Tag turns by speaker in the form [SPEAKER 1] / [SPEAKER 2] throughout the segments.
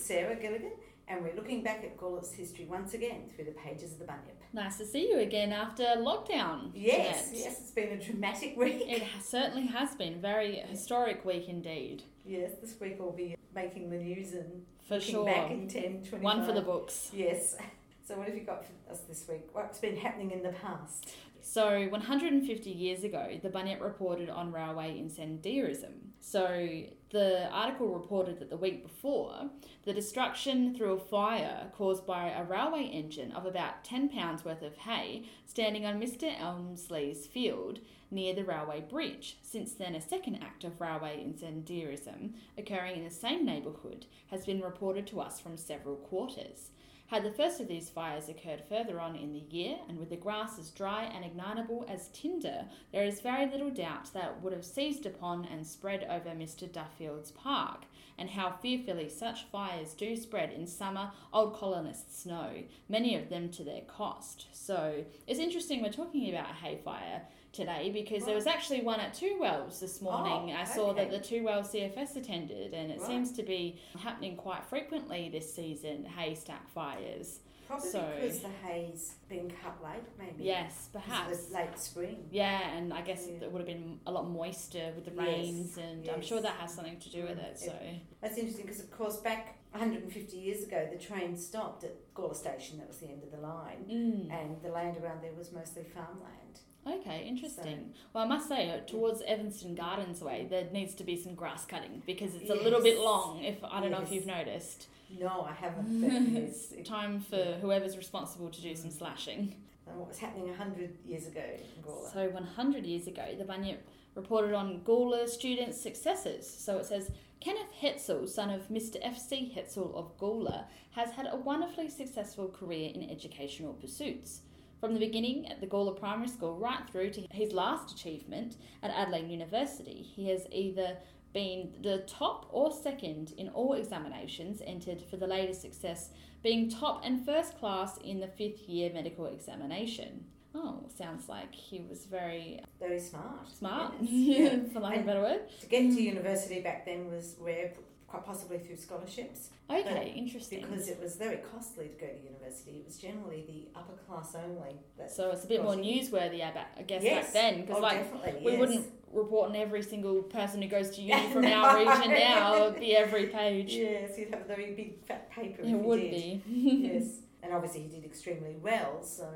[SPEAKER 1] is Sarah Gilligan, and we're looking back at Gawler's history once again through the pages of the Bunyip.
[SPEAKER 2] Nice to see you again after lockdown.
[SPEAKER 1] Yes,
[SPEAKER 2] Jeanette.
[SPEAKER 1] yes, it's been a dramatic week.
[SPEAKER 2] It certainly has been. A very historic week indeed.
[SPEAKER 1] Yes, this week will be making the news and
[SPEAKER 2] For
[SPEAKER 1] looking
[SPEAKER 2] sure.
[SPEAKER 1] back in 10, 25.
[SPEAKER 2] One for the books.
[SPEAKER 1] Yes. So what have you got for us this week? What's been happening in the past?
[SPEAKER 2] So, 150 years ago, the Bunyip reported on railway incendiarism. So, the article reported that the week before, the destruction through a fire caused by a railway engine of about 10 pounds worth of hay standing on Mr. Elmsley's field near the railway bridge. Since then, a second act of railway incendiarism occurring in the same neighbourhood has been reported to us from several quarters. Had the first of these fires occurred further on in the year, and with the grass as dry and ignitable as tinder, there is very little doubt that it would have seized upon and spread over Mr. Duffield's park. And how fearfully such fires do spread in summer, old colonists know, many of them to their cost. So it's interesting we're talking about a hay fire today because there was actually one at Two Wells this morning.
[SPEAKER 1] Oh,
[SPEAKER 2] I saw that the Two Wells CFS attended, and it
[SPEAKER 1] Right.
[SPEAKER 2] seems to be happening quite frequently this season haystack fires.
[SPEAKER 1] Probably
[SPEAKER 2] So-
[SPEAKER 1] because the hay's been cut late, maybe.
[SPEAKER 2] Yes, perhaps.
[SPEAKER 1] It was late spring.
[SPEAKER 2] Yeah, and I guess
[SPEAKER 1] Yeah.
[SPEAKER 2] it would have been a lot moister with the
[SPEAKER 1] Yes,
[SPEAKER 2] rains, and I'm sure that has something to do with it. So,
[SPEAKER 1] That's interesting because, of course, back 150 years ago, the train stopped at Gawler Station. That was the end of the line.
[SPEAKER 2] mm.
[SPEAKER 1] And the land around there was mostly farmland.
[SPEAKER 2] Okay, interesting. Well, I must say, uh, towards Evanston Gardens way, there needs to be some grass cutting because it's a little bit long. If I don't know if you've noticed,
[SPEAKER 1] No, I haven't.
[SPEAKER 2] It's time for whoever's responsible to do some slashing.
[SPEAKER 1] And what was happening 100 years ago in Gawler?
[SPEAKER 2] So, 100 years ago, the Bunyip reported on Gawler students' successes. So it says Kenneth Hetzel, son of Mr. F.C. Hetzel of Gawler, has had a wonderfully successful career in educational pursuits. From the beginning at the Gawler Primary School right through to his last achievement at Adelaide University, he has either been the top or second in all examinations entered for the latest success being top and first class in the fifth year medical examination. Oh, sounds like he was very
[SPEAKER 1] Very smart.
[SPEAKER 2] smart,
[SPEAKER 1] Yes.
[SPEAKER 2] for lack of a better word.
[SPEAKER 1] To get to hmm. university back then was rare, quite possibly through scholarships,
[SPEAKER 2] Okay, interesting.
[SPEAKER 1] because it was very costly to go to university. It was generally the upper class only. That
[SPEAKER 2] so it's a bit more newsworthy, I, guess,
[SPEAKER 1] yes.
[SPEAKER 2] back then. Because,
[SPEAKER 1] oh,
[SPEAKER 2] like, we
[SPEAKER 1] yes.
[SPEAKER 2] wouldn't report on every single person who goes to uni from
[SPEAKER 1] No.
[SPEAKER 2] our region now. It would be every page.
[SPEAKER 1] Yes, you'd have a very big fat paper.
[SPEAKER 2] it would be.
[SPEAKER 1] yes, and obviously he did extremely well. So,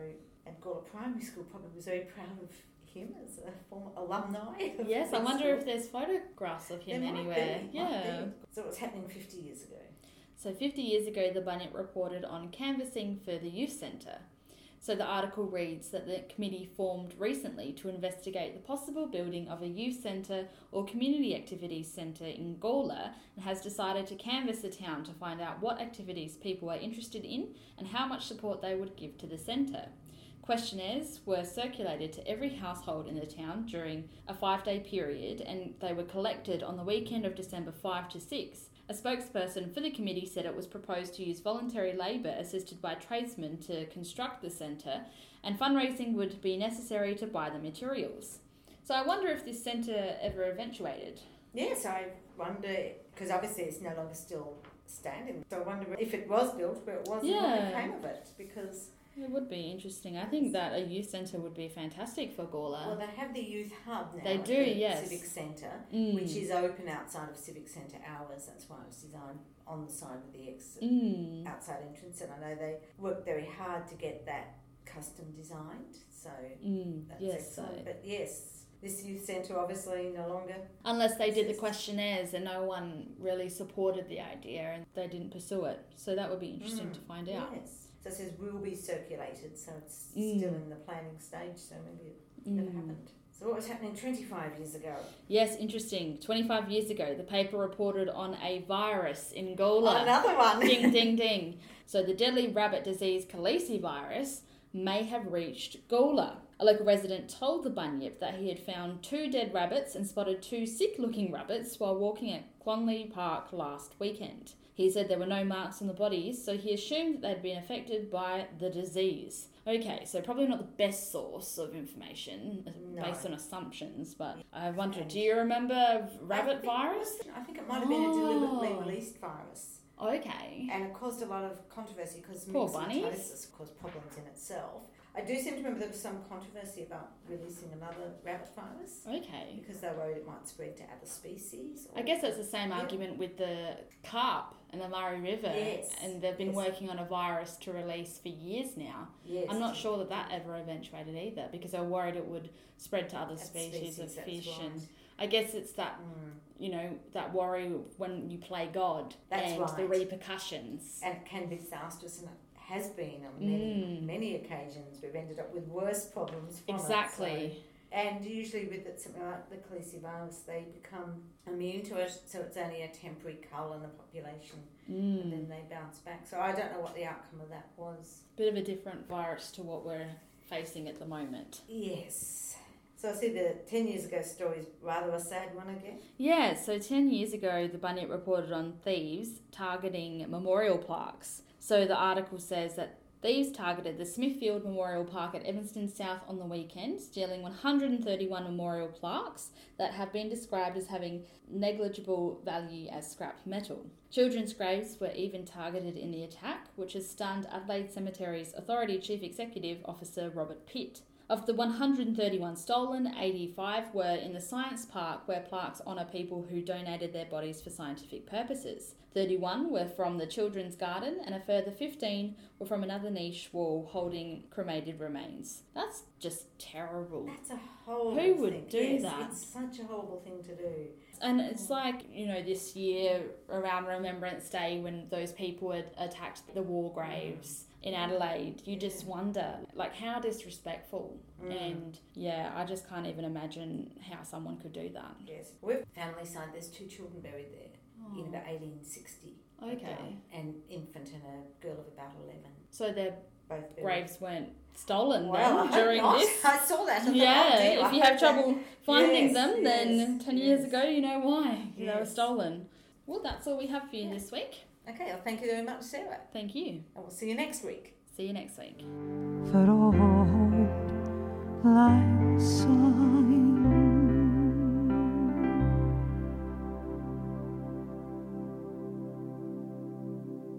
[SPEAKER 1] and Gawler Primary School probably was very proud of him as a former alumni. of
[SPEAKER 2] yes, I wonder
[SPEAKER 1] school.
[SPEAKER 2] if there's photographs of him anywhere.
[SPEAKER 1] be,
[SPEAKER 2] yeah.
[SPEAKER 1] So it was happening 50 years ago.
[SPEAKER 2] So, 50 years ago, the Bunyip reported on canvassing for the youth centre. So, the article reads that the committee formed recently to investigate the possible building of a youth centre or community activities centre in Gawler and has decided to canvass the town to find out what activities people are interested in and how much support they would give to the centre. Questionnaires were circulated to every household in the town during a five day period and they were collected on the weekend of December 5 to 6. A spokesperson for the committee said it was proposed to use voluntary labour assisted by tradesmen to construct the centre and fundraising would be necessary to buy the materials. So I wonder if this centre ever eventuated.
[SPEAKER 1] Yes, I wonder, because obviously it's no longer still standing. So I wonder if it was built, where it was, and what
[SPEAKER 2] Yeah.
[SPEAKER 1] became of it. Because,
[SPEAKER 2] It would be interesting. I think that a youth centre would be fantastic for Gawler.
[SPEAKER 1] well, they have the youth hub now.
[SPEAKER 2] They
[SPEAKER 1] at
[SPEAKER 2] do,
[SPEAKER 1] the
[SPEAKER 2] yes.
[SPEAKER 1] Civic Centre,
[SPEAKER 2] Mm.
[SPEAKER 1] which is open outside of Civic Centre hours. That's why it was designed on the side of the exit.
[SPEAKER 2] Mm.
[SPEAKER 1] outside entrance, and I know they worked very hard to get that custom designed. So
[SPEAKER 2] Mm.
[SPEAKER 1] that's
[SPEAKER 2] Yes, so.
[SPEAKER 1] But yes, this youth centre obviously no longer.
[SPEAKER 2] Unless they did the questionnaires and no one really supported the idea and they didn't pursue it. So that would be interesting
[SPEAKER 1] Mm,
[SPEAKER 2] to find out.
[SPEAKER 1] Yes. So it says will be circulated, so it's
[SPEAKER 2] Mm.
[SPEAKER 1] still in the planning stage. So maybe it never
[SPEAKER 2] Mm.
[SPEAKER 1] happened. So what was happening 25 years ago?
[SPEAKER 2] Yes, interesting. 25 years ago, the paper reported on a virus in Gawler.
[SPEAKER 1] Another one.
[SPEAKER 2] ding, ding, ding. So the deadly rabbit disease calicivirus may have reached Gawler. A local resident told the Bunyip that he had found two dead rabbits and spotted two sick looking rabbits while walking at Clonlea Park last weekend. He said there were no marks on the bodies, so he assumed that they'd been affected by the disease. Okay, so probably not the best source of information
[SPEAKER 1] No.
[SPEAKER 2] based on assumptions, but I wonder, do you remember
[SPEAKER 1] I
[SPEAKER 2] rabbit
[SPEAKER 1] think
[SPEAKER 2] virus?
[SPEAKER 1] I think it might have been a deliberately
[SPEAKER 2] Oh.
[SPEAKER 1] released virus.
[SPEAKER 2] Okay.
[SPEAKER 1] and it caused a lot of controversy because myxomatosis caused problems in itself. I do seem to remember there was some controversy about releasing another rabbit virus
[SPEAKER 2] Okay.
[SPEAKER 1] because they worried it might spread to other species.
[SPEAKER 2] I guess that's the same
[SPEAKER 1] Yeah.
[SPEAKER 2] argument with the carp and the Murray River.
[SPEAKER 1] Yes.
[SPEAKER 2] And they've been
[SPEAKER 1] Yes.
[SPEAKER 2] working on a virus to release for years now.
[SPEAKER 1] Yes,
[SPEAKER 2] I'm not sure that that ever eventuated either because they're worried it would spread to other
[SPEAKER 1] That
[SPEAKER 2] species, of fish.
[SPEAKER 1] right.
[SPEAKER 2] And I guess it's that,
[SPEAKER 1] Mm.
[SPEAKER 2] you know, that worry when you play God
[SPEAKER 1] That's
[SPEAKER 2] and the repercussions.
[SPEAKER 1] and it can be disastrous, and it has been on many,
[SPEAKER 2] Mm.
[SPEAKER 1] many occasions. We've ended up with worse problems from it, so-
[SPEAKER 2] Exactly.
[SPEAKER 1] And usually with it, something like the calicivirus, they become immune to it, so it's only a temporary cull in the population, and
[SPEAKER 2] Mm.
[SPEAKER 1] then they bounce back. So I don't know what the outcome of that was.
[SPEAKER 2] Bit of a different virus to what we're facing at the moment.
[SPEAKER 1] Yes. So I see the 10 years ago story is rather a sad one again.
[SPEAKER 2] Yeah, so 10 years ago, the Bunyip reported on thieves targeting memorial plaques. So the article says that thieves targeted the Smithfield Memorial Park at Evanston South on the weekend, stealing 131 memorial plaques that have been described as having negligible value as scrap metal. Children's graves were even targeted in the attack, which has stunned Adelaide Cemeteries Authority Chief Executive Officer Robert Pitt. Of the 131 stolen, 85 were in the science park where plaques honour people who donated their bodies for scientific purposes. 31 were from the children's garden, and a further 15 were from another niche wall holding cremated remains. That's just terrible.
[SPEAKER 1] That's a horrible thing.
[SPEAKER 2] Who would
[SPEAKER 1] thing.
[SPEAKER 2] do
[SPEAKER 1] yes,
[SPEAKER 2] that?
[SPEAKER 1] It's such a horrible thing to do.
[SPEAKER 2] And it's like, you know, this year around Remembrance Day when those people had attacked the war graves in Adelaide, you just wonder, like, how disrespectful.
[SPEAKER 1] Mm.
[SPEAKER 2] And yeah, I just can't even imagine how someone could do that.
[SPEAKER 1] Yes. We've family side, there's two children buried there in about 1860.
[SPEAKER 2] Oh, Okay.
[SPEAKER 1] An infant and a girl of about 11.
[SPEAKER 2] So their
[SPEAKER 1] Both
[SPEAKER 2] graves weren't stolen
[SPEAKER 1] Well,
[SPEAKER 2] then during
[SPEAKER 1] not.
[SPEAKER 2] this?
[SPEAKER 1] I saw that. thought,
[SPEAKER 2] Yeah,
[SPEAKER 1] oh
[SPEAKER 2] if you have trouble finding
[SPEAKER 1] Yes,
[SPEAKER 2] them, then
[SPEAKER 1] yes,
[SPEAKER 2] 10 years ago, you know why. They were stolen. Well, that's all we have for you this week.
[SPEAKER 1] That- Okay, well, thank you very much, Sarah.
[SPEAKER 2] Thank you.
[SPEAKER 1] And we'll see you next week.
[SPEAKER 2] See you next week.